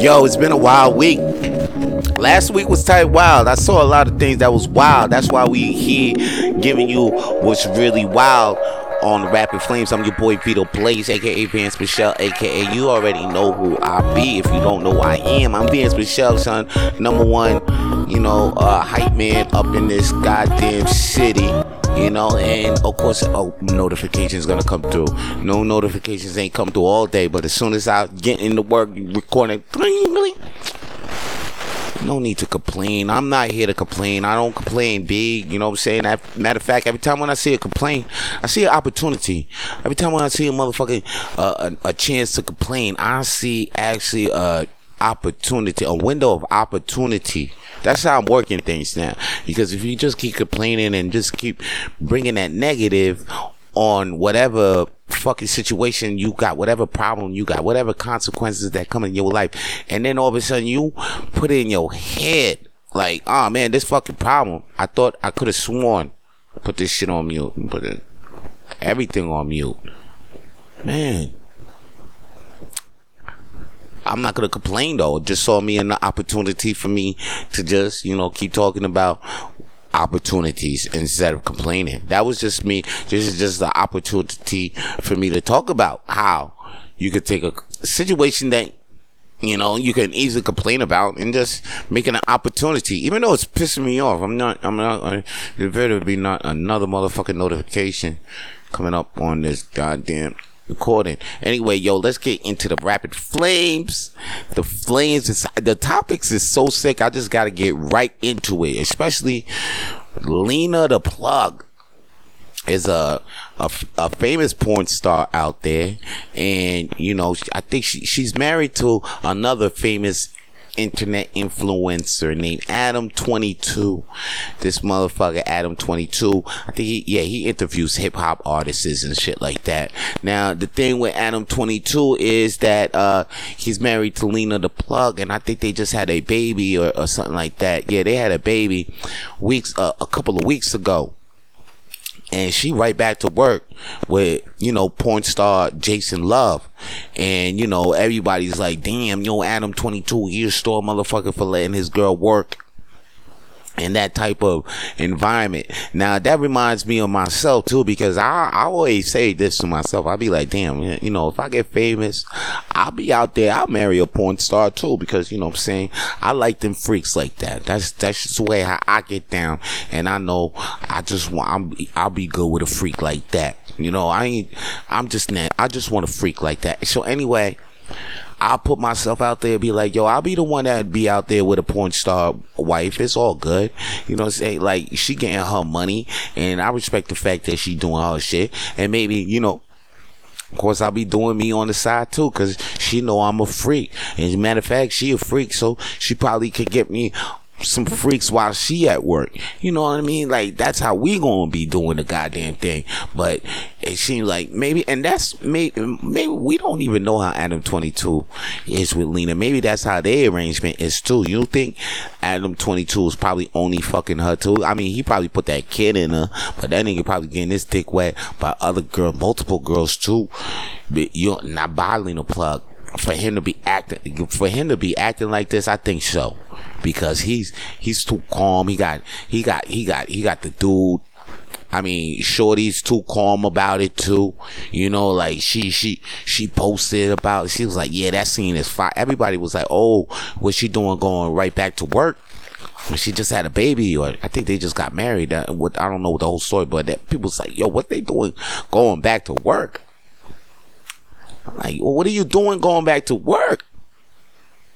Yo, it's been a wild week. Last week was tight wild. I saw a lot of things that was wild. That's why we here giving you what's really wild on Rapid Flames. I'm your boy Vito Blaze, aka Vance Michelle, aka you already know who I be. If you don't know who I am, I'm Vance Michelle, son. Number one, you know, uh, hype man up in this goddamn city. You know, and of course, oh, notifications gonna come through. No notifications ain't come through all day, but as soon as I get into work, recording, no need to complain. I'm not here to complain. I don't complain big. You know what I'm saying? matter of fact, every time when I see a complaint, I see an opportunity. Every time when I see a motherfucking uh, a, a chance to complain, I see actually a opportunity, a window of opportunity. That's how I'm working things now. Because if you just keep complaining and just keep bringing that negative on whatever fucking situation you got, whatever problem you got, whatever consequences that come in your life, and then all of a sudden you put it in your head like, oh man, this fucking problem. I thought I could have sworn. Put this shit on mute and put it, everything on mute. Man. I'm not gonna complain though. It just saw me an opportunity for me to just, you know, keep talking about opportunities instead of complaining. That was just me. This is just the opportunity for me to talk about how you could take a situation that you know you can easily complain about and just make an opportunity even though it's pissing me off i'm not i'm not uh, there better be not another motherfucking notification coming up on this goddamn recording. Anyway, yo, let's get into the rapid flames. The flames is the topics is so sick. I just gotta get right into it. Especially Lena the plug is a, a, a famous porn star out there, and you know I think she, she's married to another famous internet influencer named Adam22. This motherfucker, Adam22. I think he, yeah, he interviews hip hop artists and shit like that. Now, the thing with Adam22 is that, uh, he's married to Lena the Plug, and I think they just had a baby or, or something like that. Yeah, they had a baby weeks, uh, a couple of weeks ago and she right back to work with you know porn star Jason Love, and you know everybody's like, damn, yo, Adam twenty two years store motherfucker for letting his girl work in that type of environment. Now that reminds me of myself too, because I, I always say this to myself. I'll be like, damn, you know, if I get famous, I'll be out there. I'll marry a porn star too, because you know I'm saying. I like them freaks like that. That's that's just the way I, I get down, and I know I just want. I'm, I'll be good with a freak like that. You know, I ain't. I'm just. I just want a freak like that. So anyway. I'll put myself out there and be like, yo, I'll be the one that be out there with a porn star wife. It's all good. You know what I'm saying? Like, she getting her money, and I respect the fact that she doing her shit. And maybe, you know, of course, I'll be doing me on the side too, cause she know I'm a freak. As a matter of fact, she a freak, so she probably could get me some freaks while she at work. You know what I mean? Like that's how we gonna be doing the goddamn thing. But it seems like maybe, and that's maybe maybe we don't even know how Adam Twenty Two is with Lena. Maybe that's how their arrangement is too. You think Adam Twenty Two is probably only fucking her too? I mean, he probably put that kid in her, but that nigga probably getting his dick wet by other girl, multiple girls too. But you're not bottling a plug for him to be acting for him to be acting like this, I think so. Because he's he's too calm. He got he got he got he got the dude I mean, Shorty's too calm about it too. You know, like she she she posted about. She was like, "Yeah, that scene is fine." Everybody was like, "Oh, what's she doing? Going right back to work?" She just had a baby, or I think they just got married. Uh, I don't know the whole story, but that people's like, "Yo, what they doing? Going back to work?" I'm like, well, what are you doing going back to work?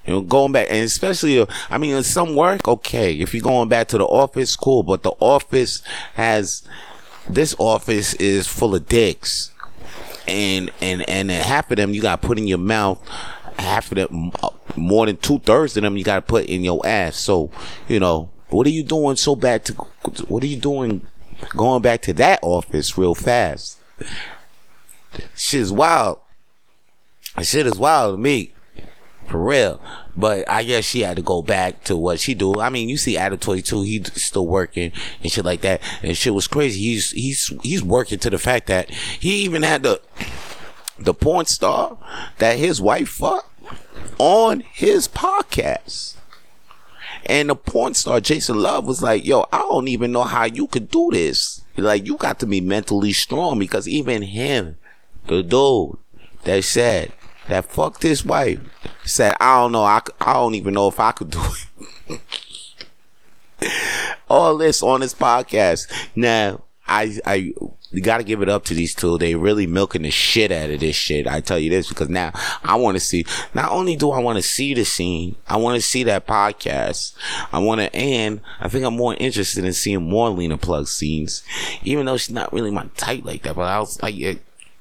You know, going back, and especially, uh, I mean, some work, okay. If you're going back to the office, cool. But the office has, this office is full of dicks, and and and half of them you got to put in your mouth. Half of them, uh, more than two thirds of them, you got to put in your ass. So, you know, what are you doing so bad to? What are you doing going back to that office real fast? Shit's wild. Shit is wild to me. For real. But I guess she had to go back to what she do. I mean, you see Adam 22, he's still working and shit like that. And shit was crazy. He's, he's, he's working to the fact that he even had the, the porn star that his wife fucked. on his podcast. And the porn star Jason Love was like, yo, I don't even know how you could do this. Like, you got to be mentally strong because even him, the dude that said, that fucked his wife, said, I don't know, I, I don't even know if I could do it. All this on this podcast. Now, I, I, you got to give it up to these two. They really milking the shit out of this shit. I tell you this because now I want to see. Not only do I want to see the scene, I want to see that podcast. I want to, and I think I'm more interested in seeing more Lena Plug scenes, even though she's not really my type like that. But I was like,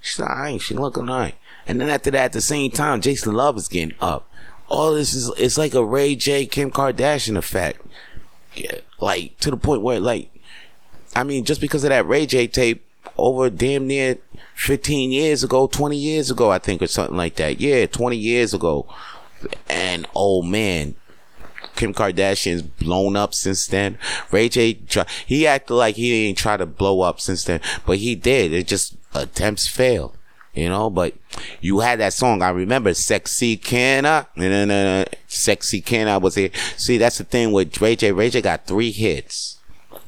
she's alright. She looking alright. And then after that, at the same time, Jason Love is getting up. All this is it's like a Ray J Kim Kardashian effect. Yeah, like to the point where like I mean, just because of that Ray J tape, over damn near 15 years ago, 20 years ago, I think, or something like that. Yeah, 20 years ago. And oh man, Kim Kardashian's blown up since then. Ray J, he acted like he didn't try to blow up since then, but he did. It just attempts failed, you know. But you had that song. I remember, "Sexy Can I?" "Sexy Can I?" was it. See, that's the thing with Ray J. Ray J got three hits.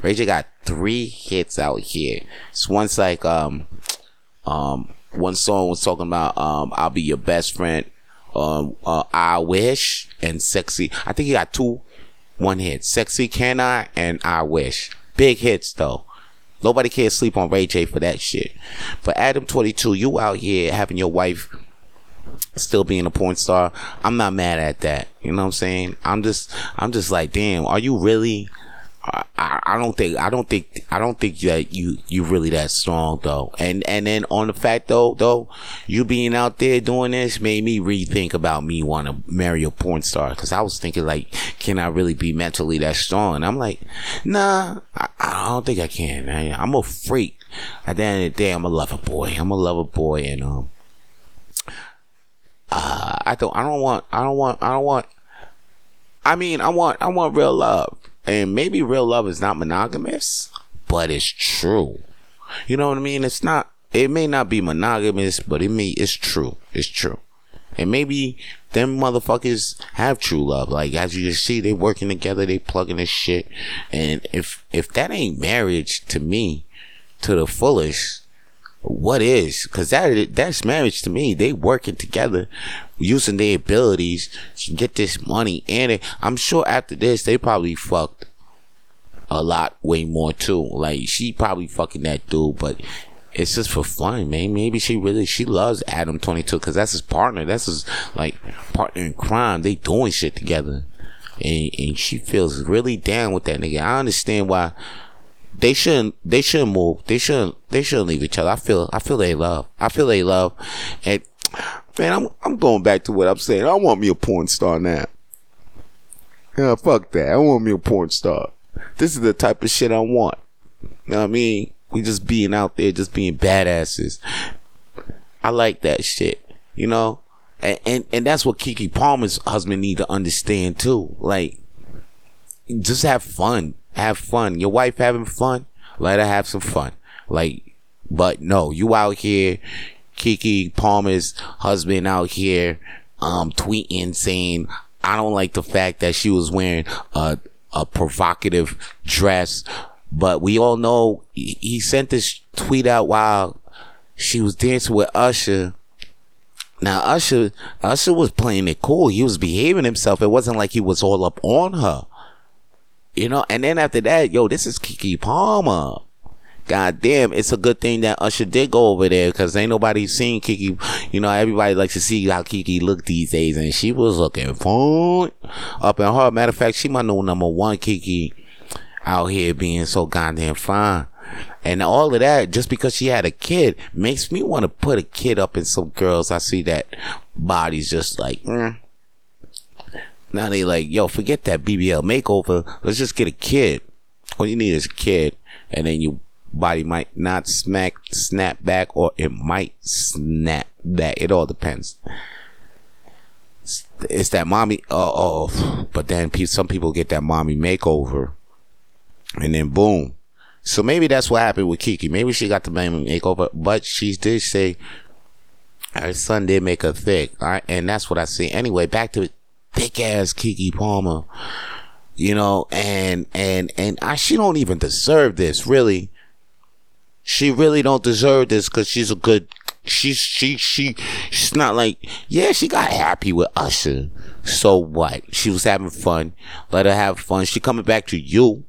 Ray J got three hits out here. It's once like um um one song was talking about um I'll be your best friend. Um uh, I wish and sexy. I think he got two one hit. Sexy can I and I wish. Big hits though. Nobody can't sleep on Ray J for that shit. For Adam 22, you out here having your wife still being a porn star. I'm not mad at that. You know what I'm saying? I'm just I'm just like, damn, are you really I, don't think I don't think I don't think that you you really that strong though. And and then on the fact though though you being out there doing this made me rethink about me want to marry a porn star because I was thinking like can I really be mentally that strong? And I'm like nah I, I don't think I can. I, I'm a freak. At the end of the day, I'm a lover boy. I'm a lover boy, and um, uh, I don't I don't want I don't want I don't want. I mean, I want I want real love. And maybe real love is not monogamous, but it's true. You know what I mean? It's not, it may not be monogamous, but it may, it's true. It's true. And maybe them motherfuckers have true love. Like as you can see, they working together, they plugging this shit. And if if that ain't marriage to me, to the fullest, what is? Cause that that's marriage to me. They working together, using their abilities to get this money. And it, I'm sure after this, they probably fucked a lot way more too. Like she probably fucking that dude, but it's just for fun, man. Maybe she really she loves Adam Twenty Two because that's his partner. That's his like partner in crime. They doing shit together, and and she feels really down with that nigga. I understand why they shouldn't they shouldn't move. They shouldn't they shouldn't leave each other. I feel I feel they love. I feel they love. And man, I'm I'm going back to what I'm saying. I want me a porn star now. Yeah, fuck that. I want me a porn star. This is the type of shit I want. You know what I mean? We just being out there, just being badasses. I like that shit. You know? And, and, and that's what Keke Palmer's husband need to understand too. Like, just have fun have fun. Your wife having fun, let her have some fun. Like, but no, you out here, Keke Palmer's husband out here, um, tweeting saying, I don't like the fact that she was wearing a, a provocative dress, but we all know he, sent this tweet out while she was dancing with Usher. Now Usher, Usher was playing it cool. He was behaving himself. It wasn't like he was all up on her. You know, and then after that, yo, this is Keke Palmer. God damn, it's a good thing that Usher did go over there because ain't nobody seen Keke. You know, everybody likes to see how Keke look these days, and she was looking fine up in her. Matter of fact, she my new number one Keke out here being so goddamn fine. And all of that, just because she had a kid, makes me want to put a kid up in some girls. I see that body's just like, mm, now they like, yo, forget that BBL makeover. Let's just get a kid. All you need is a kid, and then your body might not smack, snap back, or it might snap back. It all depends. It's, that mommy. Oh, oh, but then some people get that mommy makeover, and then boom. So maybe that's what happened with Keke. Maybe she got the mommy makeover, but she did say her son did make her thick, all right, and that's what I see. Anyway, back to thick ass Keke Palmer, you know, and and and I, she don't even deserve this, really. She really don't deserve this because she's a good. She's she she she's not like yeah she got happy with Usher. So what? She was having fun. Let her have fun. She coming back to you.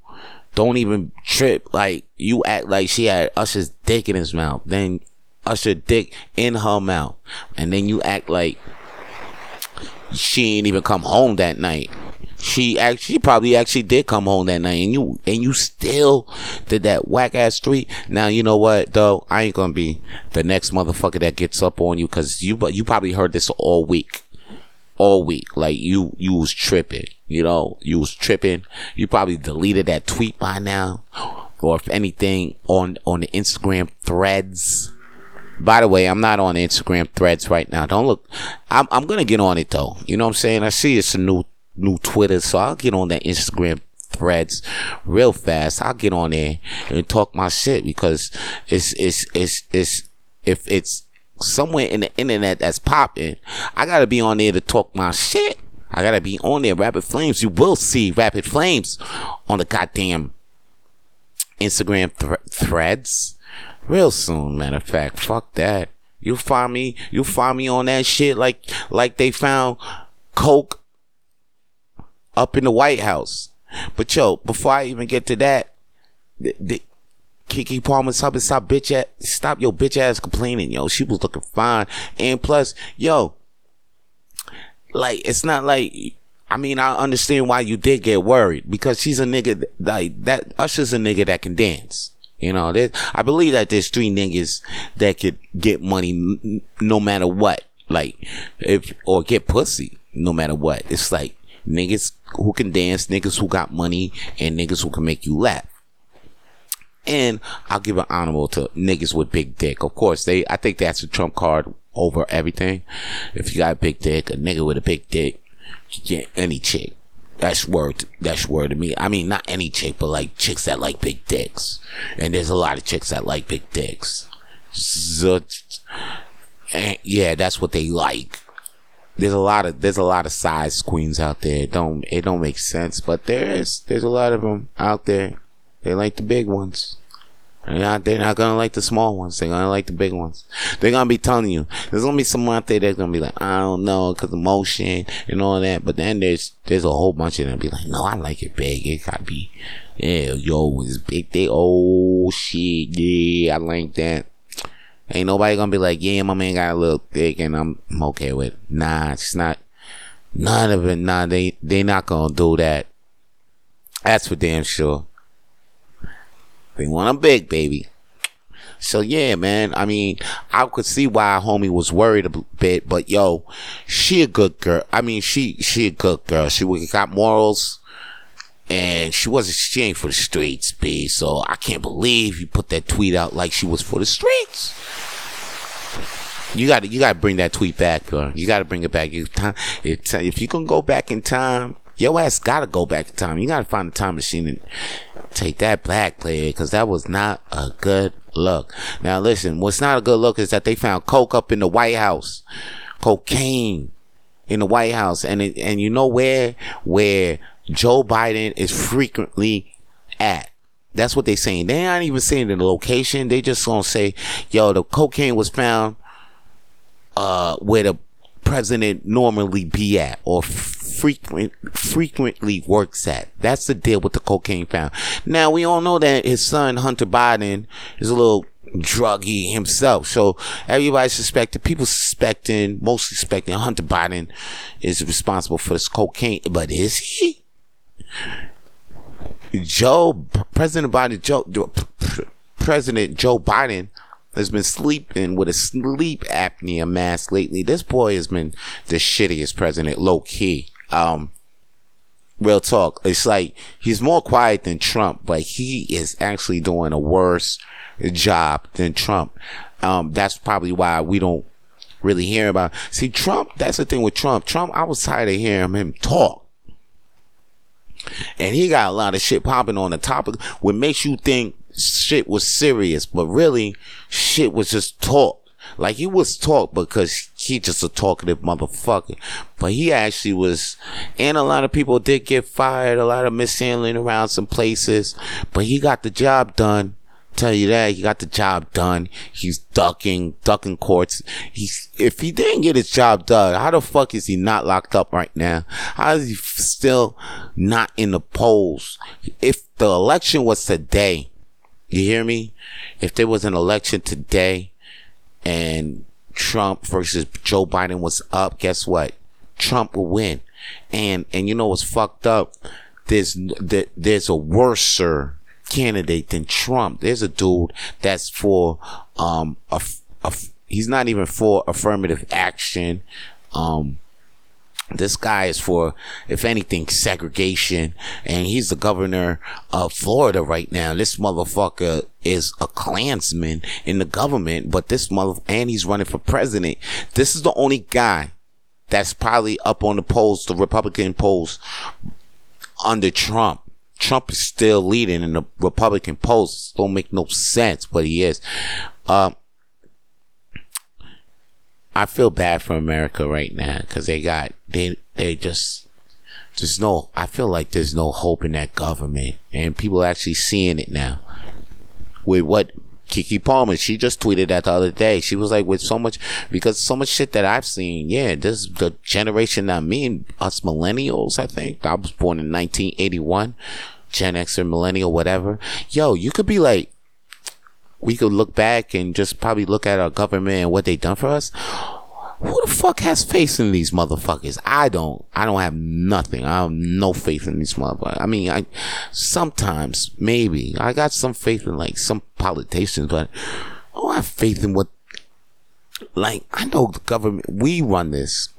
Don't even trip. Like you act like she had Usher's dick in his mouth. Then Usher dick in her mouth. And then you act like she ain't even come home that night. She actually probably actually did come home that night and you and you still did that whack ass tweet. Now you know what though? I ain't gonna be the next motherfucker that gets up on you because you but you probably heard this all week. All week. Like you you was tripping. You know, you was tripping. You probably deleted that tweet by now. Or if anything on on the Instagram threads by the way, I'm not on Instagram threads right now. Don't look. I'm I'm gonna get on it though. You know what I'm saying? I see it's a new new Twitter, so I'll get on that Instagram threads real fast. I'll get on there and talk my shit because it's it's it's it's if it's somewhere in the internet that's popping, I gotta be on there to talk my shit. I gotta be on there. Rapid Flames. You will see Rapid Flames on the goddamn Instagram threads real soon. Matter of fact, fuck that. You find me, you find me on that shit like like they found coke up in the White House. But yo, before I even get to that, the, the, Keke Palmer, stop stop bitch ass, stop your bitch ass complaining, yo. She was looking fine, and plus, yo, like it's not like. I mean, I understand why you did get worried because she's a nigga like that. Usher's a nigga that can dance. You know, I believe that there's three niggas that could get money n- no matter what. Like, if, or get pussy no matter what. It's like niggas who can dance, niggas who got money, and niggas who can make you laugh. And I'll give an honorable to niggas with big dick. Of course, they, I think that's a trump card over everything. If you got a big dick, a nigga with a big dick, get any chick. That's word. That's word to me. I mean, not any chick, but like chicks that like big dicks. And there's a lot of chicks that like big dicks. So, and eh, yeah, that's what they like. There's a lot of there's a lot of size queens out there. It don't it don't make sense, but there is there's a lot of them out there. They like the big ones. They're not, they're not gonna like the small ones. They're gonna like the big ones. They're gonna be telling you. There's gonna be someone out there that's gonna be like, I don't know, cause emotion and all that. But then there's, there's a whole bunch of them be like, no, I like it big. It gotta be, yeah, yo, it's big. They, oh shit, yeah, I like that. Ain't nobody gonna be like, yeah, my man got a little thick and I'm, I'm okay with it. Nah, it's not, none of it. Nah, they, they not gonna do that. That's for damn sure. They want a big baby. So yeah, man. I mean, I could see why homie was worried a bit, but yo, she a good girl. I mean, she she a good girl. She got morals, and she wasn't. She ain't for the streets, b. So I can't believe you put that tweet out like she was for the streets. You got to you got to bring that tweet back, girl. You got to bring it back. If, if you can go back in time, your ass got to go back in time. You got to find a time machine and take that back, player, because that was not a good look. Now listen, what's not a good look is that they found coke up in the White House, cocaine in the White House, and it, and you know where where Joe Biden is frequently at. That's what they're saying. They aren't even saying the location. They just gonna say, "Yo, the cocaine was found uh, where the president normally be at or frequent frequently works at. That's the deal with the cocaine found. Now we all know that his son Hunter Biden is a little druggy himself. So everybody suspected, people suspecting, most suspecting Hunter Biden is responsible for this cocaine. But is he? Joe, President Biden, Joe, President Joe Biden has been sleeping with a sleep apnea mask lately. This boy has been the shittiest president, low key. Um, real talk. It's like he's more quiet than Trump, but he is actually doing a worse job than Trump. Um, that's probably why we don't really hear about. See, Trump. That's the thing with Trump. Trump. I was tired of hearing him talk. And he got a lot of shit popping on the topic, what makes you think shit was serious, but really shit was just talk. Like he was talk because he just a talkative motherfucker. But he actually was, and a lot of people did get fired, a lot of mishandling around some places, but he got the job done. Tell you that he got the job done. He's ducking, ducking courts. He's if he didn't get his job done, how the fuck is he not locked up right now? How is he still not in the polls? If the election was today, you hear me? If there was an election today and Trump versus Joe Biden was up, guess what? Trump will win. And and you know what's fucked up? There's there's a worser candidate than Trump. There's a dude that's for um a, a he's not even for affirmative action. Um this guy is for, if anything, segregation, and he's the governor of Florida right now. This motherfucker is a Klansman in the government, but this mother, and he's running for president. This is the only guy that's probably up on the polls, the Republican polls under Trump. Trump is still leading in the Republican polls. Don't make no sense, but he is. Um, I feel bad for America right now because they got they they just there's no. I feel like there's no hope in that government, and people are actually seeing it now. With what Keke Palmer, she just tweeted that the other day. She was like, with so much, because so much shit that I've seen, yeah, this the generation that me and us millennials, I think. I was born in 1981, Gen X or millennial, whatever. Yo, you could be like, we could look back and just probably look at our government and what they done for us who the fuck has faith in these motherfuckers? I don't. I don't have nothing. I have no faith in these motherfuckers. I mean, I sometimes maybe I got some faith in like some politicians, but I don't have faith in what. Like I know the government. We run this.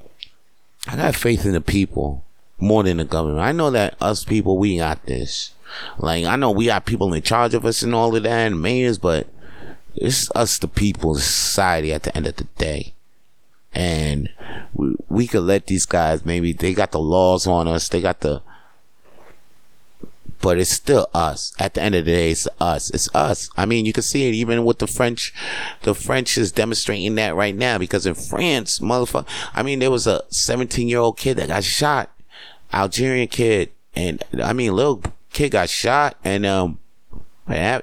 I got faith in the people more than the government. I know that us people we got this. Like I know we got people in charge of us and all of that and mayors, but it's us the people, society at the end of the day. And we, we could let these guys maybe they got the laws on us they got the but it's still us. At the end of the day it's us. It's us. I mean you can see it even with the french the french is demonstrating that right now because in france motherfucker i mean there was a 17 year old kid that got shot. Algerian kid. And i mean little kid got shot and um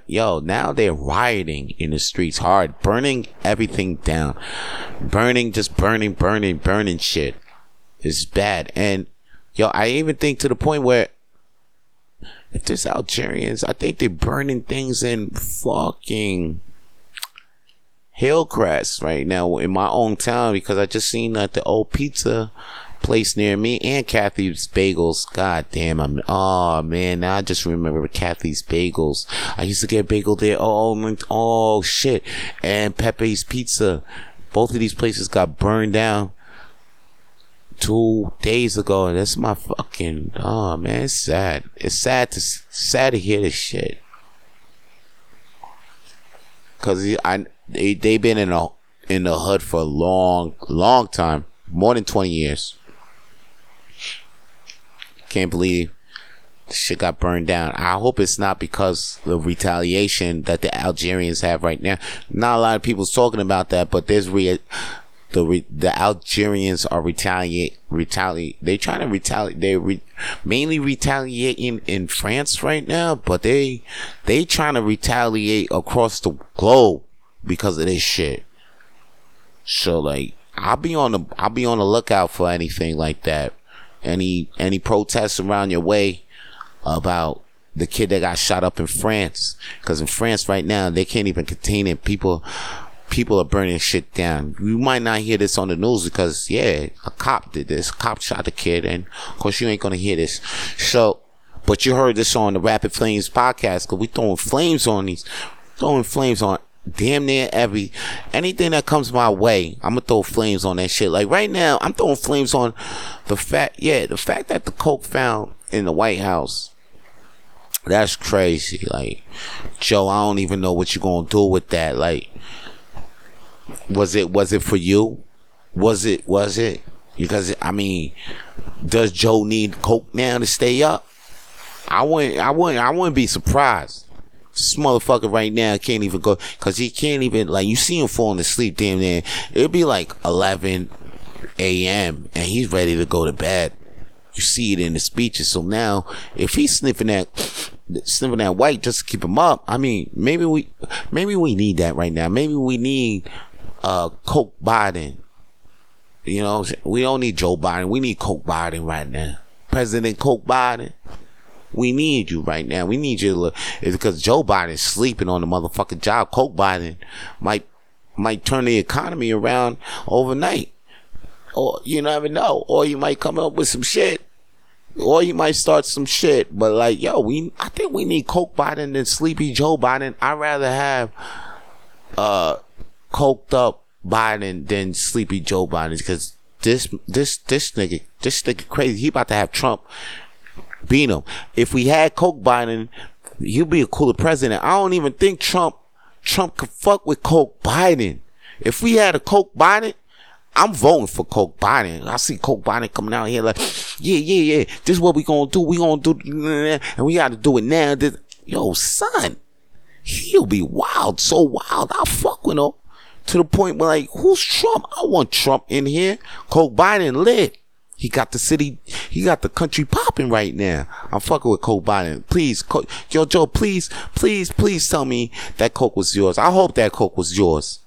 yo, now they're rioting in the streets hard, burning everything down. Burning, just burning, burning, burning shit. It's bad. And, yo, I even think to the point where if there's Algerians, I think they're burning things in fucking Hillcrest right now in my own town because I just seen that the old pizza place near me and Kathy's Bagels. God damn, I'm, oh man, now I just remember Kathy's Bagels. I used to get bagel there. Oh, oh shit. And Pepe's Pizza. Both of these places got burned down two days ago. That's my fucking, oh man, it's sad. It's sad to, sad to hear this shit. Cause I, they, they been in a, in the hood for a long, long time. More than 20 years. Can't believe shit got burned down. I hope it's not because of retaliation that the Algerians have right now. Not a lot of people's talking about that, but there's re- the re- the Algerians are retaliate retaliate. They trying to retaliate. They re- mainly retaliating in France right now, but they they trying to retaliate across the globe because of this shit. So like, I'll be on the I'll be on the lookout for anything like that any any protests around your way about the kid that got shot up in France. Because in France right now, they can't even contain it. People, people are burning shit down. You might not hear this on the news because, yeah, a cop did this. A cop shot the kid, and of course you ain't gonna hear this. So, but you heard this on the Rapid Flames podcast because we throwing flames on these, throwing flames on damn near every anything that comes my way, I'm gonna throw flames on that shit. Like right now, I'm throwing flames on the fact, yeah, the fact that the coke found in the White House. That's crazy. Like, Joe, I don't even know what you're gonna do with that. Like, was it was it for you? Was it was it? Because I mean, does Joe need coke now to stay up? I wouldn't I wouldn't I wouldn't be surprised This motherfucker right now can't even go because he can't even like you see him falling asleep damn near. It'd be like eleven a.m. and he's ready to go to bed. You see it in the speeches. So now, if he's sniffing that sniffing that white just to keep him up, I mean, maybe we maybe we need that right now. Maybe we need uh Coke Biden. You know, we don't need Joe Biden. We need Coke Biden right now. President Coke Biden. We need you right now. We need you to look. It's because Joe Biden's sleeping on the motherfucking job. Coke Biden might might turn the economy around overnight. Or you never know. Or you might come up with some shit. Or you might start some shit. But like, yo, we I think we need Coke Biden than Sleepy Joe Biden. I'd rather have uh coked up Biden than Sleepy Joe Biden because this this this nigga this nigga crazy. He about to have Trump beat him. If we had Coke Biden, he'd be a cooler president. I don't even think Trump Trump could fuck with Coke Biden. If we had a Coke Biden, I'm voting for Coke Biden. I see Coke Biden coming out here like, yeah, yeah, yeah. This is what we gonna do. We gonna do, and we got to do it now. This, yo, son, he'll be wild, so wild. I fuck with him to the point where like, who's Trump? I want Trump in here. Coke Biden lit. He got the city, he got the country popping right now. I'm fucking with Coke Biden. Please, Co- yo, Joe, please, please, please tell me that Coke was yours. I hope that Coke was yours.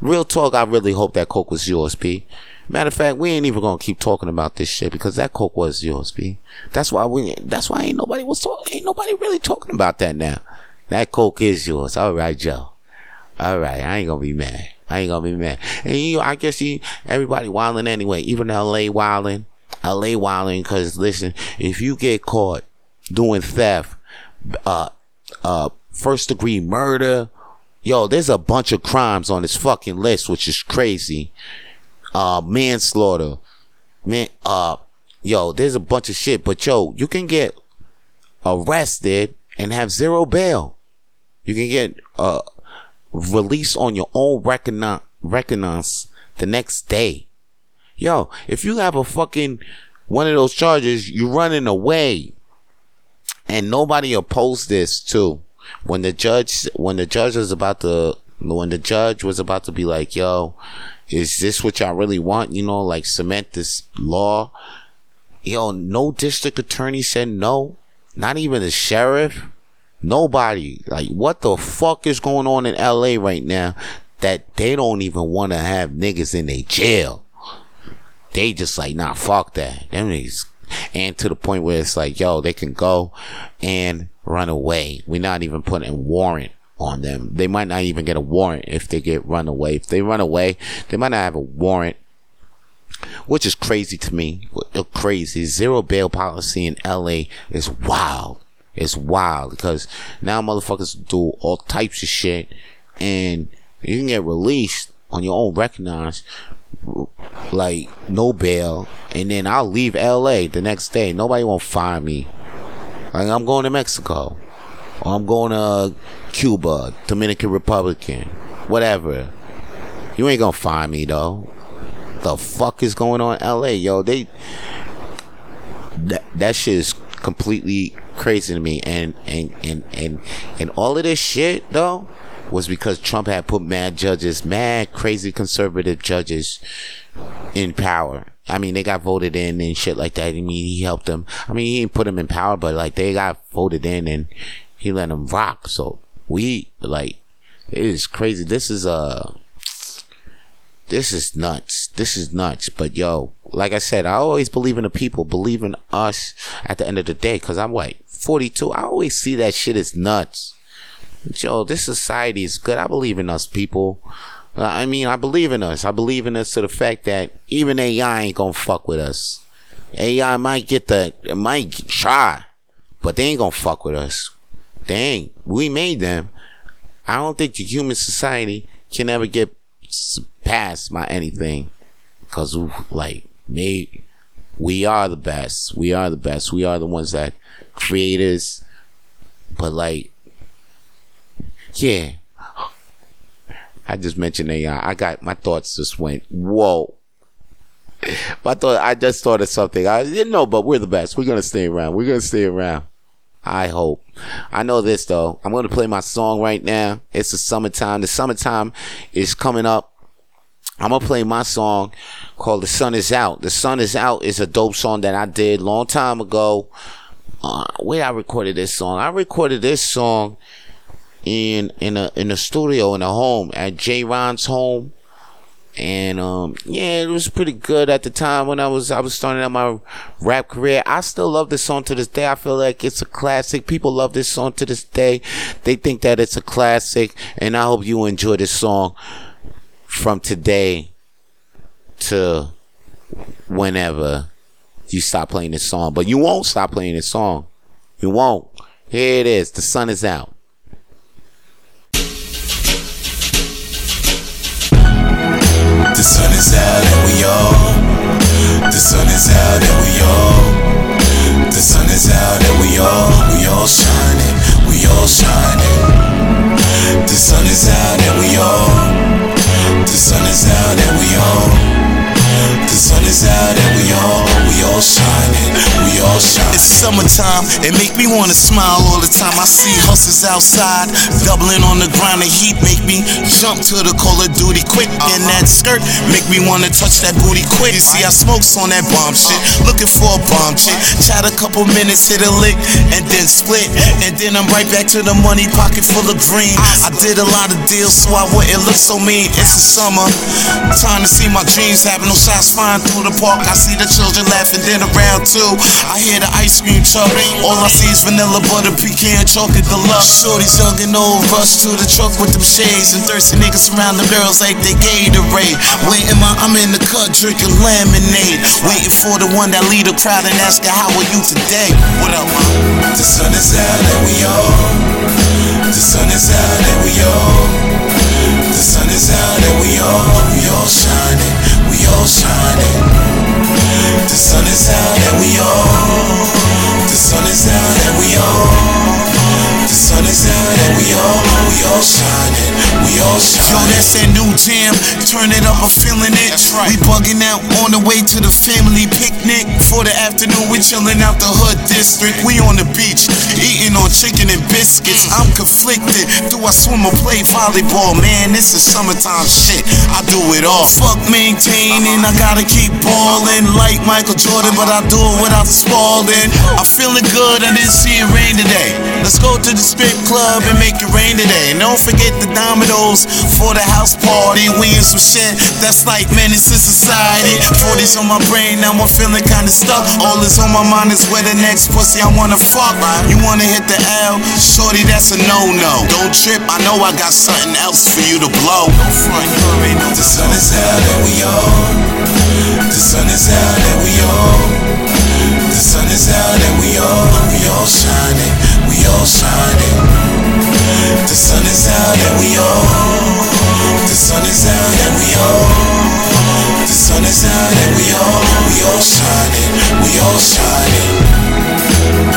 Real talk, I really hope that Coke was yours, P. Matter of fact, we ain't even gonna keep talking about this shit because that Coke was yours, P. That's why we, that's why ain't nobody was talking, ain't nobody really talking about that now. That Coke is yours. All right, Joe. All right, I ain't gonna be mad. I ain't gonna be mad. And you, I guess you, everybody wilding anyway. Even LA wilding, LA wilding. Cause listen, if you get caught doing theft, uh, uh, first degree murder, yo, there's a bunch of crimes on this fucking list, which is crazy. Uh, manslaughter, man, uh, yo, there's a bunch of shit. But yo, you can get arrested and have zero bail. You can get, uh, released on your own recognize, recognize the next day. Yo, if you have a fucking one of those charges, you're running away. And nobody opposed this too. When the judge, when the judge was about to, when the judge was about to be like, yo, is this what y'all really want? You know, like cement this law. Yo, no district attorney said no. Not even the sheriff. Nobody. Like, what the fuck is going on in LA right now that they don't even want to have niggas in their jail? They just like, nah, fuck that. Them niggas. And to the point where it's like, yo, they can go and run away. We're not even putting a warrant on them. They might not even get a warrant if they get run away. If they run away, they might not have a warrant which is crazy to me. Crazy. Zero bail policy in LA is wild. It's wild because now motherfuckers do all types of shit and you can get released on your own recognized like no bail and then I'll leave LA the next day. Nobody won't find me. Like I'm going to Mexico. Or I'm going to Cuba, Dominican Republican, whatever. You ain't gonna find me though. The fuck is going on in LA, yo? They that that shit is completely crazy to me. And and and and and all of this shit though was because Trump had put mad judges, mad crazy conservative judges in power. I mean, they got voted in and shit like that. I mean, he helped them. I mean, he didn't put them in power, but like they got voted in and he let them rock. So we like, it is crazy. This is uh this is nuts. This is nuts. But yo, like I said, I always believe in the people, believe in us at the end of the day. Cause I'm like 42. I always see that shit as nuts. Yo, this society is good. I believe in us people. Uh, I mean, I believe in us. I believe in us to the fact that even AI ain't gonna fuck with us. AI might get the, it might try, but they ain't gonna fuck with us. Dang, we made them. I don't think the human society can ever get past my anything because like me we are the best we are the best we are the ones that creators but like yeah i just mentioned ai i got my thoughts just went whoa I thought I just thought of something. I didn't know, but we're the best. We're gonna stay around. We're gonna stay around. I hope. I know this though. I'm gonna play my song right now. It's the summertime. The summertime is coming up. I'm gonna play my song called "The Sun Is Out." "The Sun Is Out" is a dope song that I did long time ago. Uh, where I recorded this song, I recorded this song in in a in a studio in a home at Jay Ron's home and um, yeah, it was pretty good at the time when I was I was starting out my rap career. I still love this song to this day. I feel like it's a classic. People love this song to this day. They think that it's a classic, and I hope you enjoy this song from today to whenever you stop playing this song. But you won't stop playing this song. You won't. Here it is. The sun is out. The sun is out and we all. The sun is out and we all. The sun is out and we all. We all shining. We all shining. The sun is out and we all. The sun is out and we all. The sun is out and we all, we all shining, we all shining. It's summertime, it make me wanna smile all the time. I see hustlers outside, doubling on the grind. The heat make me jump to the Call of Duty quick. Uh-huh. And that skirt make me wanna touch that booty quick. You see, I smokes on that bomb uh-huh. shit, looking for a bomb chick. Uh-huh. Chat a couple minutes, hit a lick, and then split. And then I'm right back to the money pocket full of green. I did a lot of deals so I wouldn't look so mean. It's the summer, time to see my dreams happen. No shots fired through the park. I see the children laughing, then around too. I hear the ice cream truck. All I see is vanilla butter, pecan, chocolate deluxe. Shorty's young and old, rush to the truck with them shades. And thirsty niggas surround the girls like they Gatorade. Waiting my, I'm in the cut drinking lemonade. Waiting for the one that lead the crowd and ask her, How are you today? What up, man? The sun is out and we all. The sun is out and we all. The sun is out and we all, we all shining, all shining. The sun is out and we all, the sun is out and we all. The sun is out and we all, we all shining, we all shining. Yo, that's that new jam, turn it up, I'm feeling it. That's right. We bugging out on the way to the family picnic. For the afternoon, we chilling out the hood district. We on the beach, eating on chicken and biscuits. Mm. I'm conflicted. Do I swim or play volleyball? Man, this is summertime shit. I do it all. Fuck maintaining, I gotta keep balling like Michael Jordan, but I do it without Spalding. I'm feeling good, I didn't see it rain today. Let's go to the strip club and make it rain today. And don't forget the dominoes for the house party. We in some shit that's like menace to society. 40s on my brain, now I'm feeling kinda stuck. All that's on my mind is where the next pussy I wanna fuck. You wanna hit the L? Shorty, that's a no no. Don't trip, I know I got something else for you to blow. The sun is out and we all. The sun is out and we all. The sun is out and we all, we all shining, we all shining. The sun is out and we all. The sun is out and we all. The sun is out and we all, we all shining, we all shining.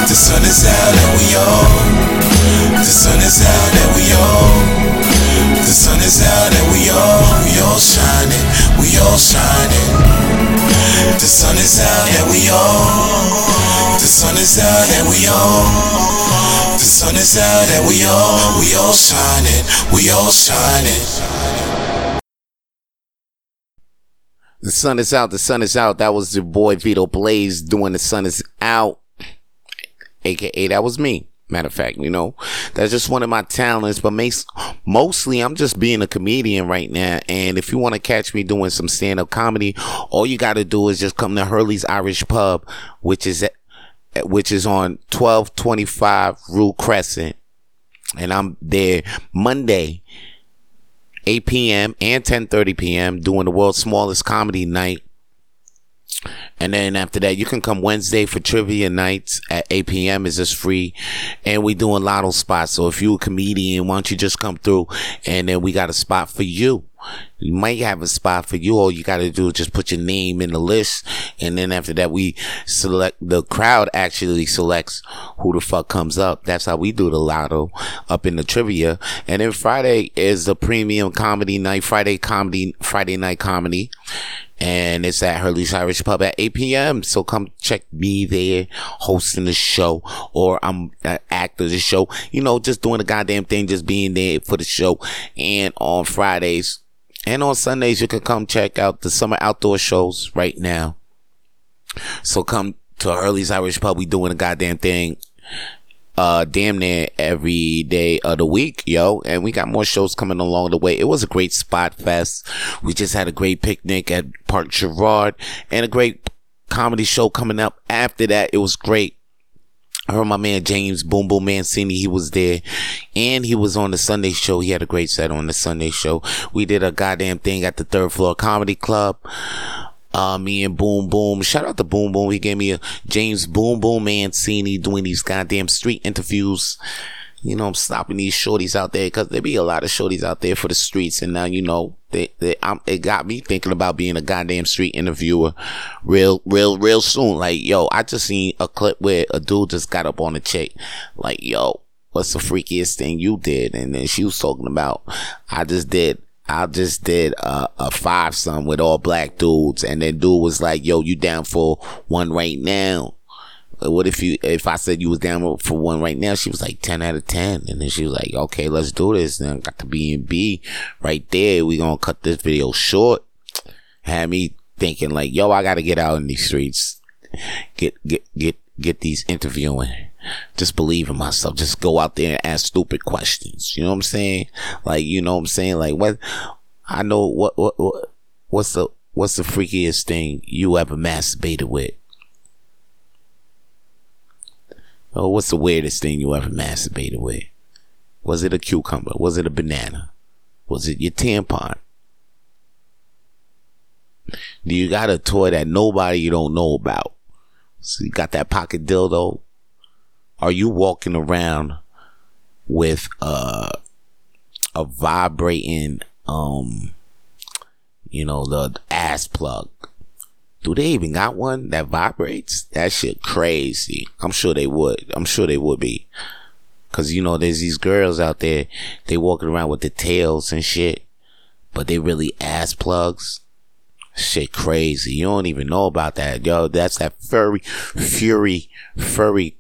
The sun is out and we all. The sun is out and we all. The sun is out and we all, we all shining, we all shining. The sun is out and we all. The sun is out and we all. The sun is out and we all, we all shining, we all shining. The sun is out. The sun is out. That was your boy Vito Blaze doing the sun is out. AKA that was me. Matter of fact, you know, that's just one of my talents, but mostly I'm just being a comedian right now. And if you want to catch me doing some stand up comedy, all you got to do is just come to Hurley's Irish Pub, which is, which is on 1225 Rue Crescent. And I'm there Monday, 8 p.m. and 10:30 p.m. doing the world's smallest comedy night. And then after that, you can come Wednesday for trivia nights at 8 p.m. is just free. And we doing lotto spots. So if you a comedian, why don't you just come through and then we got a spot for you. You might have a spot for you. All you got to do is just put your name in the list. And then after that, we select, the crowd actually selects who the fuck comes up. That's how we do the lotto up in the trivia. And then Friday is the premium comedy night, Friday comedy, Friday night comedy and it's at Hurley's Irish Pub at 8 p.m. So come check me there hosting the show or I'm an actor the show, you know, just doing the goddamn thing, just being there for the show. And on Fridays and on Sundays, you can come check out the summer outdoor shows right now. So come to Hurley's Irish Pub. We doing a goddamn thing uh damn near every day of the week, yo. And we got more shows coming along the way. It was a great spot fest. We just had a great picnic at Park Girard and a great comedy show coming up after that. It was great. I heard my man James Boom Boom Mancini, he was there and he was on the Sunday show. He had a great set on the Sunday show. We did a goddamn thing at the third floor comedy club. Uh, me and Boom Boom. Shout out to Boom Boom. He gave me a James Boom Boom Mancini doing these goddamn street interviews. You know, I'm stopping these shorties out there because there be a lot of shorties out there for the streets. And now, you know, they, they, I'm, it got me thinking about being a goddamn street interviewer real, real, real soon. Like, yo, I just seen a clip where a dude just got up on a chick. Like, yo, what's the freakiest thing you did? And then she was talking about, I just did I just did a, a five some with all black dudes, and then dude was like, "Yo, you down for one right now?" What if you if I said you was down for one right now? She was like ten out of ten, and then she was like, "Okay, let's do this." And I got the B and B right there. We gonna cut this video short. Had me thinking like, "Yo, I gotta get out in these streets, get get get get these interviewing." just believe in myself. Just go out there and ask stupid questions. You know what I'm saying? Like, you know what I'm saying? Like, what, I know what, what, what what's the, what's the freakiest thing you ever masturbated with? Oh, what's the weirdest thing you ever masturbated with? Was it a cucumber? Was it a banana? Was it your tampon? Do you got a toy that nobody you don't know about? So you got that pocket dildo are you walking around with a a vibrating um you know the ass plug do they even got one that vibrates? That shit crazy. I'm sure they would. I'm sure they would be. Because you know there's these girls out there they walking around with the tails and shit but they really ass plugs? Shit crazy. You don't even know about that yo. That's that furry fury furry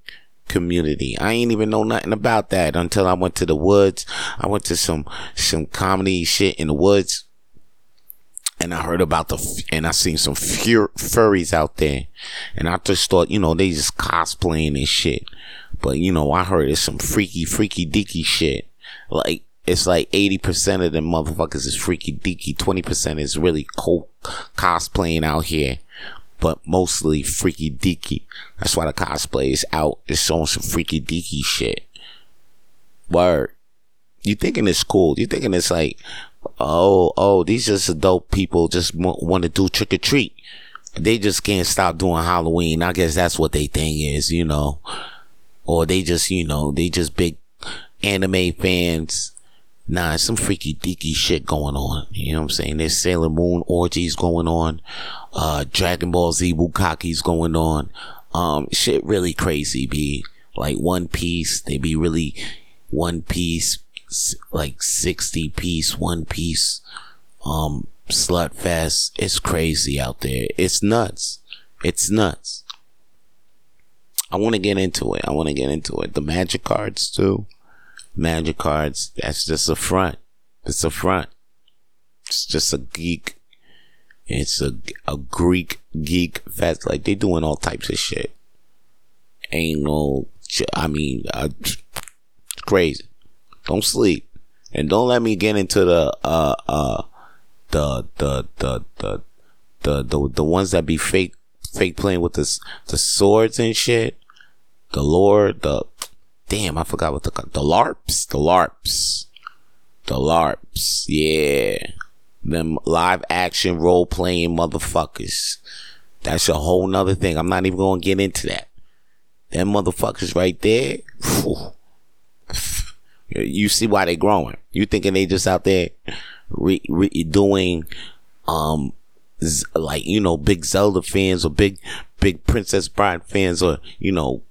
community. I ain't even know nothing about that until I went to the woods. I went to some some comedy shit in the woods. And I heard about the, and I seen some fur- furries out there. And I just thought, you know, they just cosplaying and shit. But, you know, I heard it's some freaky, freaky deaky shit. Like, it's like 80% of them motherfuckers is freaky deaky. 20% is really co- cosplaying out here but mostly freaky deaky. That's why the cosplay is out. It's showing some freaky deaky shit. Word. You thinking it's cool. You thinking it's like, oh, oh, these just adult people just want to do trick or treat. They just can't stop doing Halloween. I guess that's what they thing is, you know. Or they just, you know, they just big anime fans Nah, some freaky deaky shit going on. You know what I'm saying? There's Sailor Moon orgies going on. Uh, Dragon Ball Z Bukakis going on. Um, shit really crazy, be like One Piece. They be really One Piece, like 60 piece, One Piece, um, slut fest. It's crazy out there. It's nuts. It's nuts. I want to get into it. I want to get into it. The magic cards too magic cards. That's just a front. It's a front. It's just a geek. It's a, a Greek geek fest. Like they doing all types of shit. Ain't no, I mean, uh, crazy. Don't sleep. And don't let me get into the, uh, uh, the, the, the, the, the, the, the ones that be fake, fake playing with the, the swords and shit. The Lord, the, damn, I forgot what the the LARPs, the LARPs, the LARPs. Yeah, them live action role playing motherfuckers. That's a whole nother thing. I'm not even gonna get into that. Them motherfuckers right there. Whew. You see why they growing. You thinking they just out there re- re- doing, um, z- like, you know, big Zelda fans or big, big Princess Bride fans or, you know,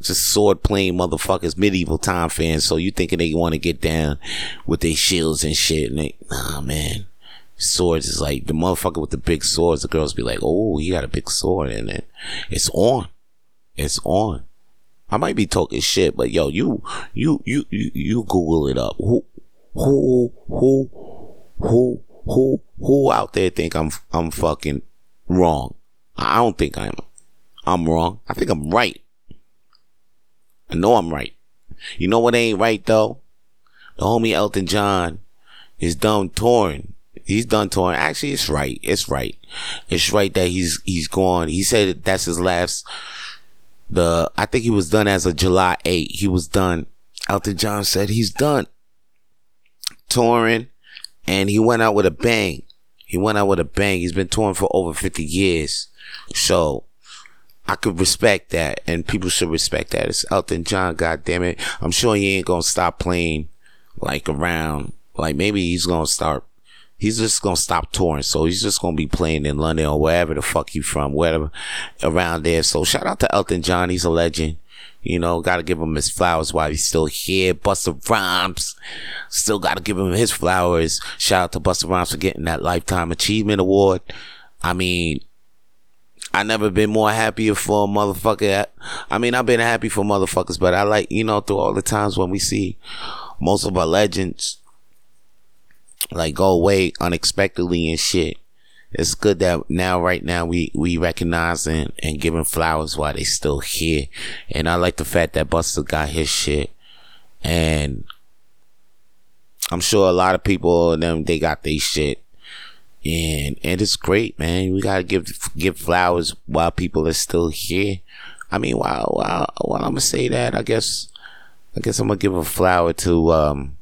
just sword playing motherfuckers, medieval time fans. So you thinking they want to get down with their shields and shit? And they, nah, man, swords is like the motherfucker with the big swords. The girls be like, "Oh, he got a big sword," and it, it's on, it's on. I might be talking shit, but yo, you, you, you, you, you Google it up. Who, who, who, who, who, who out there think I'm, I'm fucking wrong? I don't think I'm, I'm wrong. I think I'm right. I know I'm right. You know what ain't right though? The homie Elton John is done touring. He's done touring. Actually, it's right. It's right. It's right that he's he's gone. He said that's his last. The I think he was done as of July 8. He was done. Elton John said he's done touring, and he went out with a bang. He went out with a bang. He's been touring for over 50 years. So I could respect that, and people should respect that. It's Elton John, God damn it. I'm sure he ain't gonna stop playing like around. Like maybe he's gonna start. He's just gonna stop touring, so he's just gonna be playing in London or wherever the fuck he from, wherever around there. So shout out to Elton John, he's a legend. You know, gotta give him his flowers while he's still here. Busta Rhymes, still gotta give him his flowers. Shout out to Busta Rhymes for getting that Lifetime Achievement Award. I mean, I never been more happier for a motherfucker. I mean, I've been happy for motherfuckers, but I like, you know, through all the times when we see most of our legends like go away unexpectedly and shit. It's good that now, right now, we, we recognizing and, giving flowers while they still here. And I like the fact that Busta got his shit. And I'm sure a lot of people, them, they got their shit and and it's great, man. We gotta give give flowers while people are still here. I mean, while while while I'm gonna say that, I guess I guess I'm gonna give a flower to um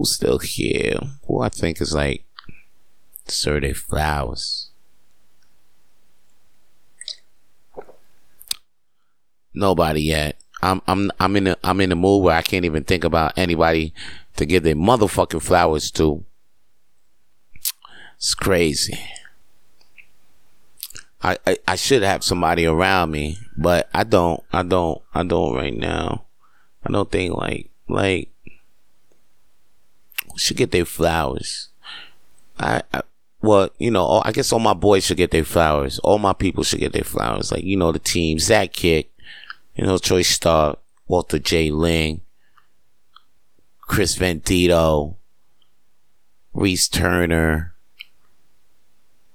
who's still here. Who I think is like Sir Flowers. Nobody yet. I'm I'm I'm in a I'm in a mood where I can't even think about anybody to give their motherfucking flowers to. It's crazy. I, I, I should have somebody around me, but I don't. I don't. I don't right now. I don't think like like should get their flowers. I, I well, you know, I guess all my boys should get their flowers. All my people should get their flowers. Like, you know, the team, Zach Kick, you know, Troy Star, Walter J. Ling, Chris Vendito, Reese Turner.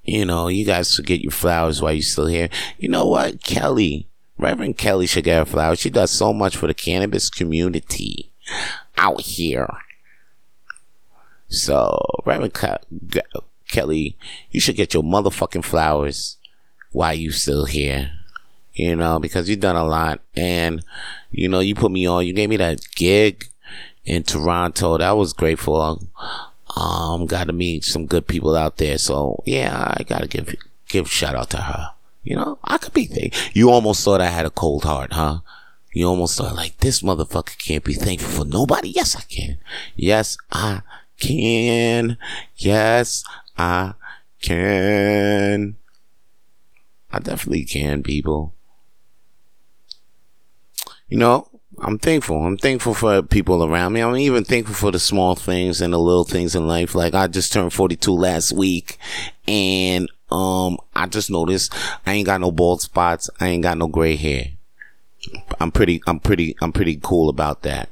You know, you guys should get your flowers while you're still here. You know what? Kelly, Reverend Kelly should get her flowers. She does so much for the cannabis community out here. So, Reverend Ke- Kelly, you should get your motherfucking flowers while you still here. You know, because you've done a lot. And, you know, you put me on, you gave me that gig in Toronto. That was grateful. Um, got to meet some good people out there. So yeah, I gotta give give shout out to her. You know, I could be thankful. You almost thought I had a cold heart, huh? You almost thought like this motherfucker can't be thankful for nobody. Yes, I can. Yes, I can. Yes, I can. I definitely can, people. You know, I'm thankful. I'm thankful for people around me. I'm even thankful for the small things and the little things in life. Like I just turned 42 last week and, um, I just noticed I ain't got no bald spots. I ain't got no gray hair. I'm pretty, I'm pretty, I'm pretty cool about that.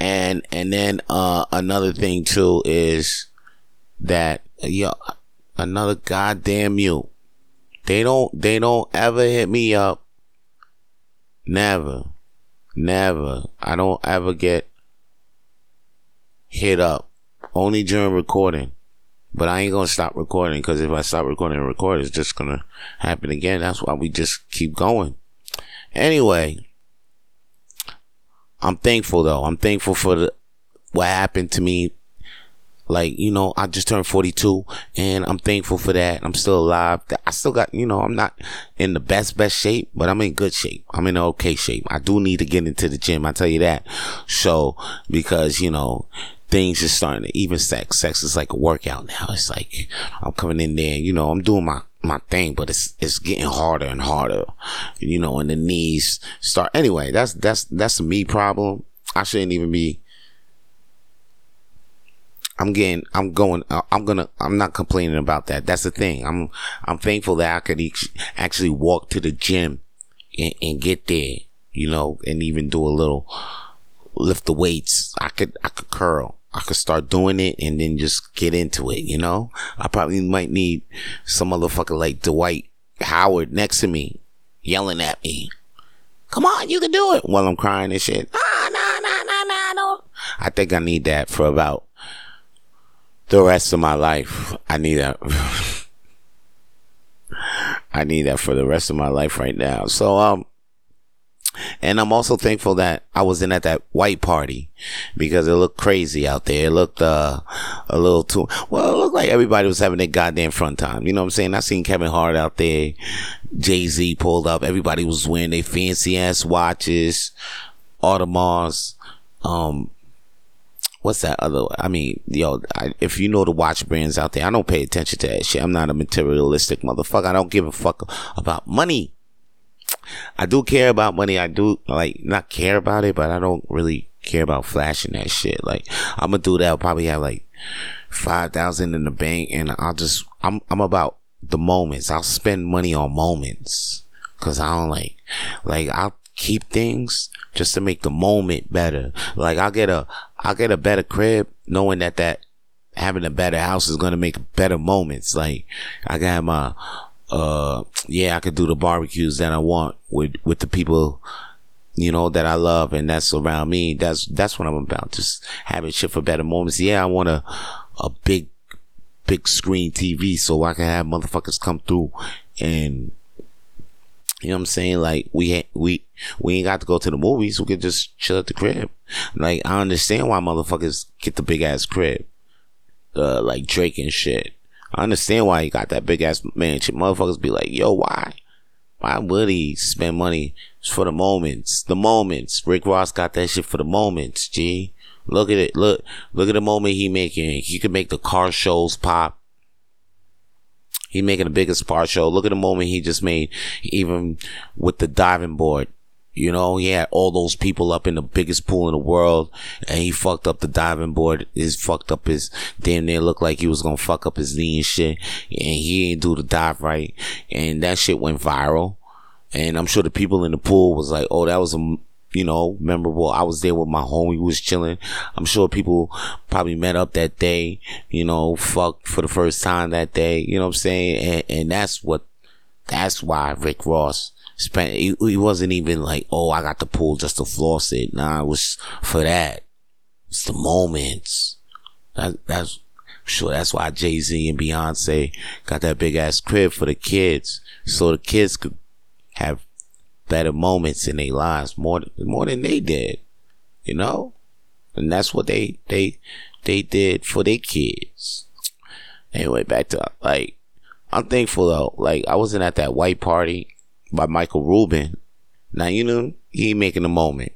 And, and then, uh, another thing too is that, yo, another goddamn you. They don't, they don't ever hit me up Never. Never. I don't ever get hit up. Only during recording. But I ain't gonna stop recording because if I stop recording and record, it's just gonna happen again. That's why we just keep going. Anyway, I'm thankful though. I'm thankful for the, what happened to me like, you know, I just turned 42 and I'm thankful for that. I'm still alive. I still got, you know, I'm not in the best, best shape, but I'm in good shape. I'm in okay shape. I do need to get into the gym. I tell you that. So, because, you know, things are starting to even sex. Sex is like a workout now. It's like I'm coming in there, you know, I'm doing my my thing, but it's it's getting harder and harder, you know, and the knees start. Anyway, that's that's that's a me problem. I shouldn't even be I'm getting, I'm going, uh, I'm gonna, I'm not complaining about that. That's the thing. I'm, I'm thankful that I could actually walk to the gym and, and get there, you know, and even do a little lift the weights. I could, I could curl. I could start doing it and then just get into it, you know? I probably might need some motherfucker like Dwight Howard next to me yelling at me. Come on, you can do it while I'm crying and shit. Nah, nah, nah, nah, nah, no. I think I need that for about the rest of my life. I need that. I need that for the rest of my life right now. So, um, and I'm also thankful that I was in at that white party because it looked crazy out there. It looked, uh, a little too, well, it looked like everybody was having their goddamn fun time. You know what I'm saying? I seen Kevin Hart out there. Jay Z pulled up. Everybody was wearing their fancy ass watches, Audemars, um, what's that other? I mean, yo, I, if you know the watch brands out there, I don't pay attention to that shit. I'm not a materialistic motherfucker. I don't give a fuck about money. I do care about money. I do like not care about it, but I don't really care about flashing that shit. Like I'm gonna do that. I'll probably have like five thousand in the bank, and I'll just I'm I'm about the moments. I'll spend money on moments because I don't like like I'll keep things just to make the moment better. Like I'll get a I'll get a better crib knowing that that having a better house is gonna make better moments. Like I got my uh yeah, I could do the barbecues that I want with with the people you know that I love and that's around me. That's that's what I'm about. Just having shit for better moments. Yeah, I want a a big big screen TV so I can have motherfuckers come through and you know what I'm saying? Like we we we ain't got to go to the movies. We could just chill at the crib. Like I understand why motherfuckers get the big ass crib, uh, like Drake and shit. I understand why he got that big ass mansion. Motherfuckers be like, yo, why? Why would he spend money for the moments? The moments. Rick Ross got that shit for the moments. G. Look at it. Look, look at the moment he making. He could make the car shows pop. He making the biggest part show. Look at the moment he just made, even with the diving board. You know, he had all those people up in the biggest pool in the world, and he fucked up the diving board. His fucked up his damn near looked like he was gonna fuck up his knee and shit, and he didn't do the dive right, and that shit went viral. And I'm sure the people in the pool was like, "Oh, that was a you know, memorable. I was there with my homie who was chilling. I'm sure people probably met up that day, you know, fucked for the first time that day, you know what I'm saying? And, and that's what, that's why Rick Ross spent, he, he, wasn't even like, oh, I got the pool just to floss it. Nah, it was for that. It's the moments. That, that's, sure that's why Jay-Z and Beyonce got that big ass crib for the kids. So the kids could have better moments in their lives more more than they did, you know, and that's what they they they did for their kids. Anyway, back to like I'm thankful though. Like I wasn't at that white party by Michael Rubin. Now you know he ain't making a moment,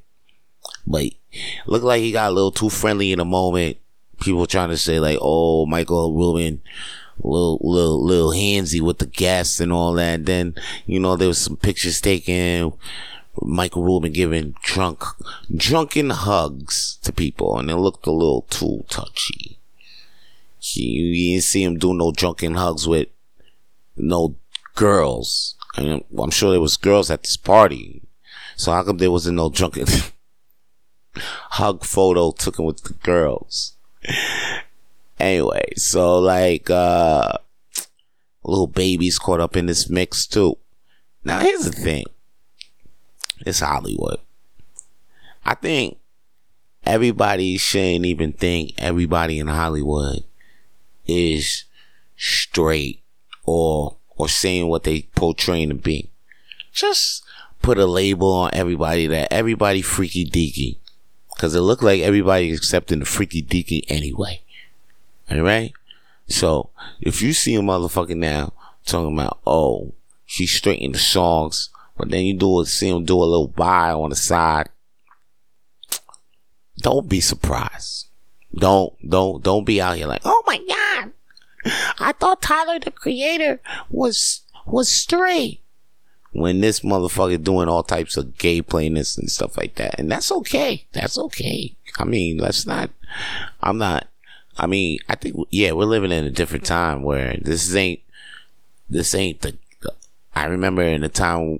but looked like he got a little too friendly in a moment. People trying to say like, "Oh, Michael Rubin little little little handsy with the guests and all that. And then you know there was some pictures taken. Michael Rubin giving drunk drunken hugs to people, and it looked a little too touchy. You, you didn't see him do no drunken hugs with no girls. I mean, I'm sure there was girls at this party. So how come there wasn't no drunken hug photo taken with the girls? Anyway, so like uh Lil Baby's caught up in this mix too. Now here's the thing. It's Hollywood. I think everybody shouldn't even think everybody in Hollywood is straight or or saying what they portraying to be. Just put a label on everybody that everybody freaky deaky. Cause it looked like everybody accepting the freaky deaky anyway. Alright? So, if you see a motherfucker now talking about, oh, he straightened the songs, but then you do it, see him do a little buy on the side, don't be surprised. Don't, don't, don't be out here like, oh my God, I thought Tyler the Creator was, was straight. When this motherfucker doing all types of gay plainness and stuff like that. And that's okay. That's okay. I mean, let's not, I'm not, I mean, I think yeah, we're living in a different time where this ain't this ain't the. I remember in the time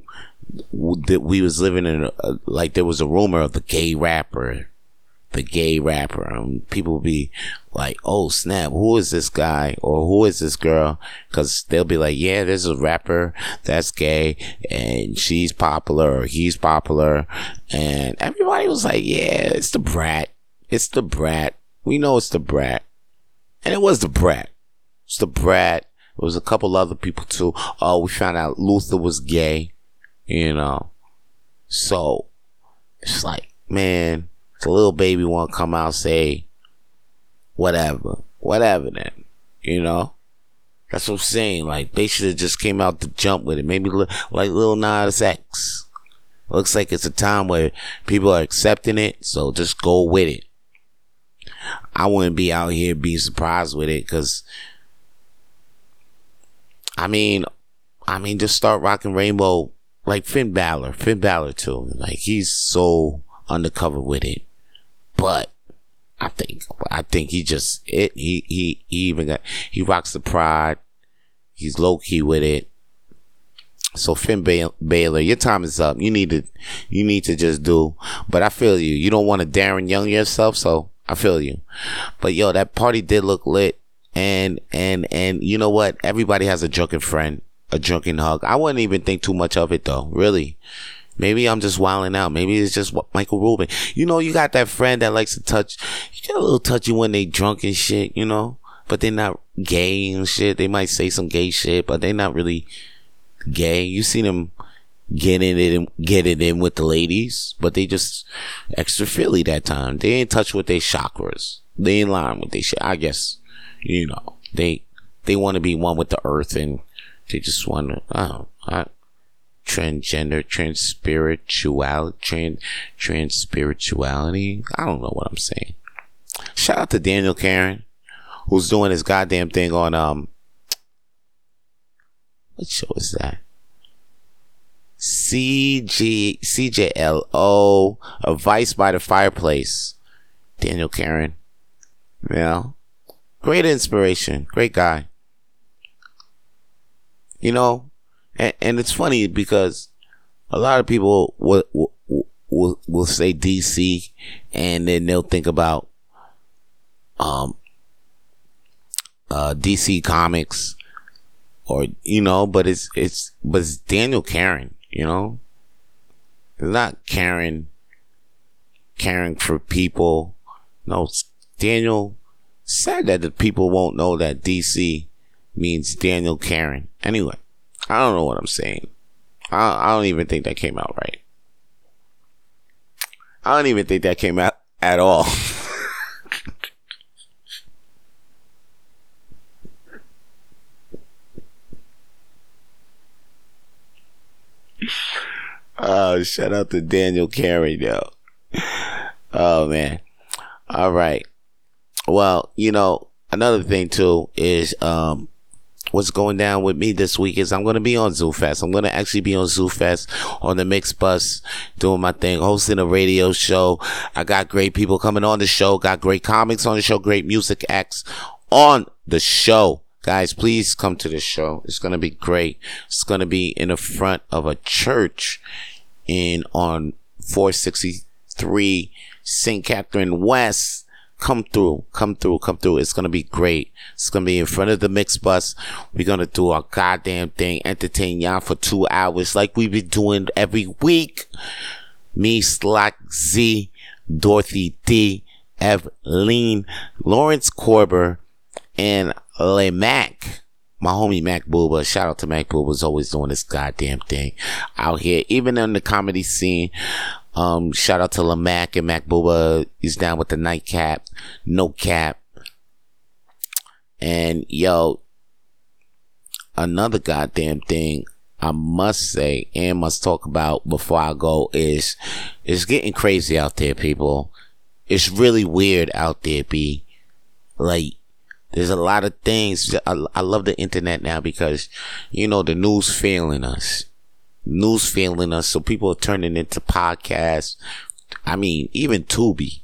that we was living in, a, like there was a rumor of the gay rapper, the gay rapper, and people would be like, "Oh snap, who is this guy or who is this girl?" Because they'll be like, "Yeah, there's a rapper that's gay and she's popular or he's popular," and everybody was like, "Yeah, it's the brat, it's the brat." We know it's the brat. And it was the brat. It's the brat. It was a couple other people too. Oh, we found out Luther was gay. You know. So it's like, man, the Lil Baby won't come out say whatever. Whatever then. You know? That's what I'm saying. Like they should have just came out to jump with it. Maybe look like Lil Nas X. Looks like it's a time where people are accepting it, so just go with it. I wouldn't be out here being surprised with it because I mean, I mean, just start rocking Rainbow like Finn Balor, Finn Balor too. Like he's so undercover with it, but I think I think he just it he he he even got he rocks the pride. He's low key with it. So Finn Balor, your time is up. You need to you need to just do. But I feel you. You don't want to Darren Young yourself, so I feel you. But yo, that party did look lit. And, and, and you know what? Everybody has a drunken friend, a drunken hug. I wouldn't even think too much of it though, really. Maybe I'm just wilding out. Maybe it's just Michael Rubin. You know, you got that friend that likes to touch, you get a little touchy when they drunk and shit, you know, but they're not gay and shit. They might say some gay shit, but they're not really gay. You see them getting it in, get in with the ladies, but they just extra Philly that time. They ain't touch with their chakras. They in line with their shit. I guess, you know, they, they want to be one with the earth and they just want to, oh, I, transgender, transpirituality, trans, transpirituality. I don't know what I'm saying. Shout out to Daniel Karen, who's doing his goddamn thing on, um, what show is that? CG, CJLO, A Vice by the Fireplace. Daniel Karen. Yeah. Great inspiration. Great guy. You know, and, and it's funny because a lot of people will, will, will, say DC and then they'll think about, um, uh, DC comics or, you know, but it's, it's, but it's Daniel Karen. You know, it's not caring, caring for people. No, Daniel said that the people won't know that DC means Daniel Karen. Anyway, I don't know what I'm saying. I, I don't even think that came out right. I don't even think that came out at all. Oh, shout out to Daniel Carey, though. Oh man. All right. Well, you know, another thing too is um what's going down with me this week is I'm going to be on ZooFest. I'm going to actually be on ZooFest on the mix bus doing my thing, hosting a radio show. I got great people coming on the show, got great comics on the show, great music acts on the show. Guys, please come to the show. It's going to be great. It's going to be in the front of a church in on 463 St. Catherine West. Come through, come through, come through. It's to be great. It's to be in front of the mix bus. We're to do our goddamn thing, entertain y'all for two hours like we've been doing every week. Me, Slack Z, Dorothy D, Evelyn, Lawrence Corber, and Le Mac. My homie Mac Booba, shout out to Mac Booba's always doing this goddamn thing out here, even in the comedy scene. Um, shout out to Lamac and Mac Booba. He's down with the nightcap, no cap. And yo, another goddamn thing I must say and must talk about before I go is it's getting crazy out there, people. It's really weird out there, B. Like, there's a lot of things. I, I love the internet now because, you know, the news failing us. News failing us. So people are turning into podcasts. I mean, even Tubi.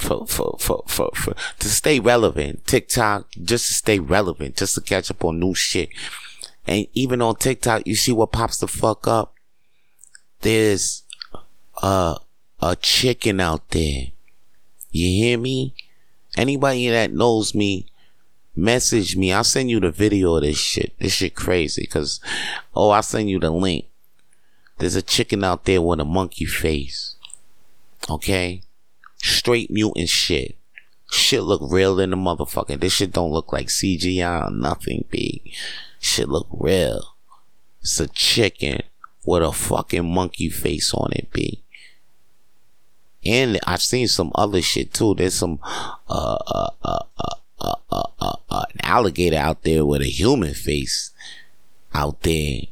for, for, for, for, for, to stay relevant. TikTok, just to stay relevant, just to catch up on new shit. And even on TikTok, you see what pops the fuck up? There's a, a chicken out there. You hear me? Anybody that knows me, message me. I'll send you the video of this shit. This shit crazy. Cause, oh, I'll send you the link. There's a chicken out there with a monkey face. Okay? Straight mutant shit. Shit look real in the motherfucker. This shit don't look like CGI or nothing, big. Shit look real. It's a chicken with a fucking monkey face on it, B. And I've seen some other shit too. There's some uh uh uh uh uh, uh, uh, an alligator out there with a human face out there.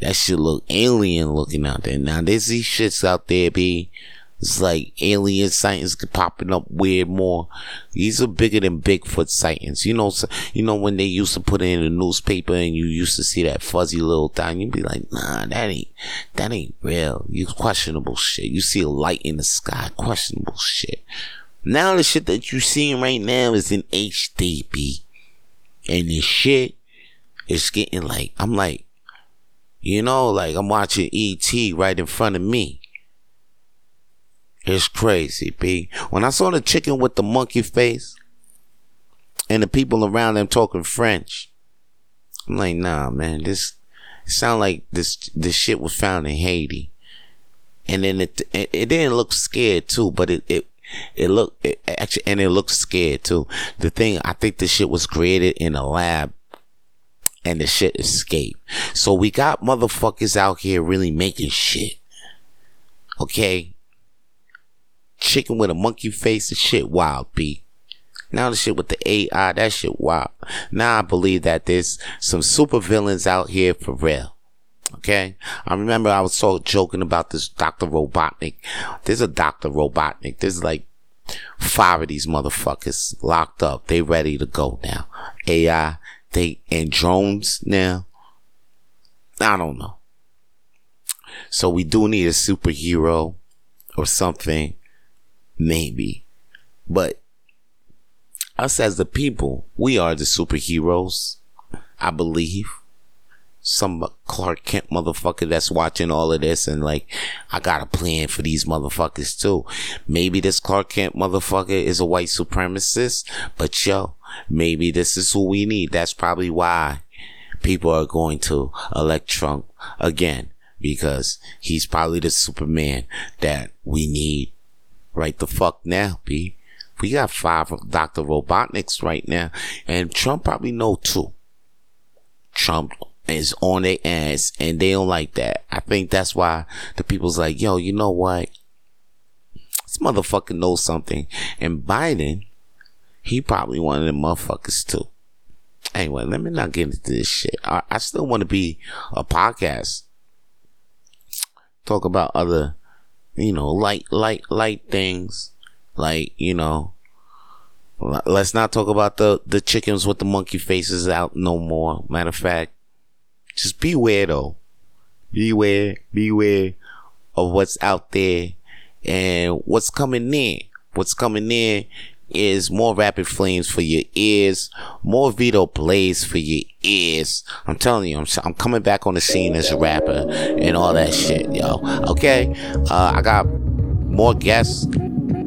That shit look alien looking out there. Now there's these shits out there, B. It's like alien sightings popping up weird more. These are bigger than Bigfoot sightings. You know, so, you know when they used to put it in the newspaper and you used to see that fuzzy little thing, you'd be like, nah, that ain't, that ain't real. You questionable shit. You see a light in the sky, questionable shit. Now the shit that you seeing right now is in HDB. And this shit is getting like, I'm like, you know, like I'm watching ET right in front of me. It's crazy, B. When I saw the chicken with the monkey face and the people around them talking French, I'm like, nah, man, this sound like this this shit was found in Haiti. And then it it, it didn't look scared too, but it it it looked actually and it looked scared too. The thing I think this shit was created in a lab and the shit escaped. So we got motherfuckers out here really making shit. Okay? chicken with a monkey face and shit wild B. Now the shit with the AI, that shit wild. Now I believe that there's some super villains out here for real. Okay. I remember I was so joking about this Dr. Robotnik. There's a Dr. Robotnik. There's like five of these motherfuckers locked up. They ready to go now. AI, they, and drones now. I don't know. So we do need a superhero or something Maybe. But us as the people, we are the superheroes. I believe. Some Clark Kent motherfucker that's watching all of this and like, I got a plan for these motherfuckers too. Maybe this Clark Kent motherfucker is a white supremacist, but yo, maybe this is who we need. That's probably why people are going to elect Trump again because he's probably the Superman that we need right the fuck now, B. We got five of Dr. Robotniks right now, and Trump probably know too. Trump is on their ass, and they don't like that. I think that's why the people's like, yo, you know what? This motherfucker knows something. And Biden, he probably one of them motherfuckers too. Anyway, let me not get into this shit. I, I still want to be a podcast. Talk about other you know, light, light, light things. Like, you know, let's not talk about the, the chickens with the monkey faces out no more. Matter of fact, just beware though. Beware, beware of what's out there and what's coming in. What's coming in is more rapid flames for your ears, more Vito Blaze for your ears. I'm telling you, I'm, I'm coming back on the scene as a rapper and all that shit, yo. Okay, uh, I got more guests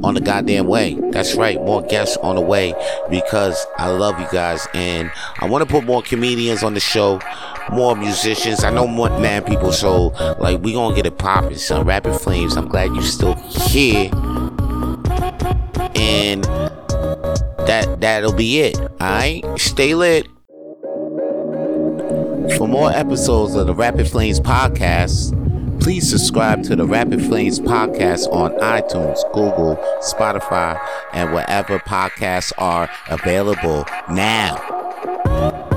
on the goddamn way. That's right, more guests on the way because I love you guys and I want to put more comedians on the show, more musicians. I know more man people, so like we gonna get it popping. Son, Rapid Flames. I'm glad you still here and that that'll be it. Alright? Stay lit. For more episodes of the Rapid Flames podcast, please subscribe to the Rapid Flames podcast on iTunes, Google, Spotify, and wherever podcasts are available now.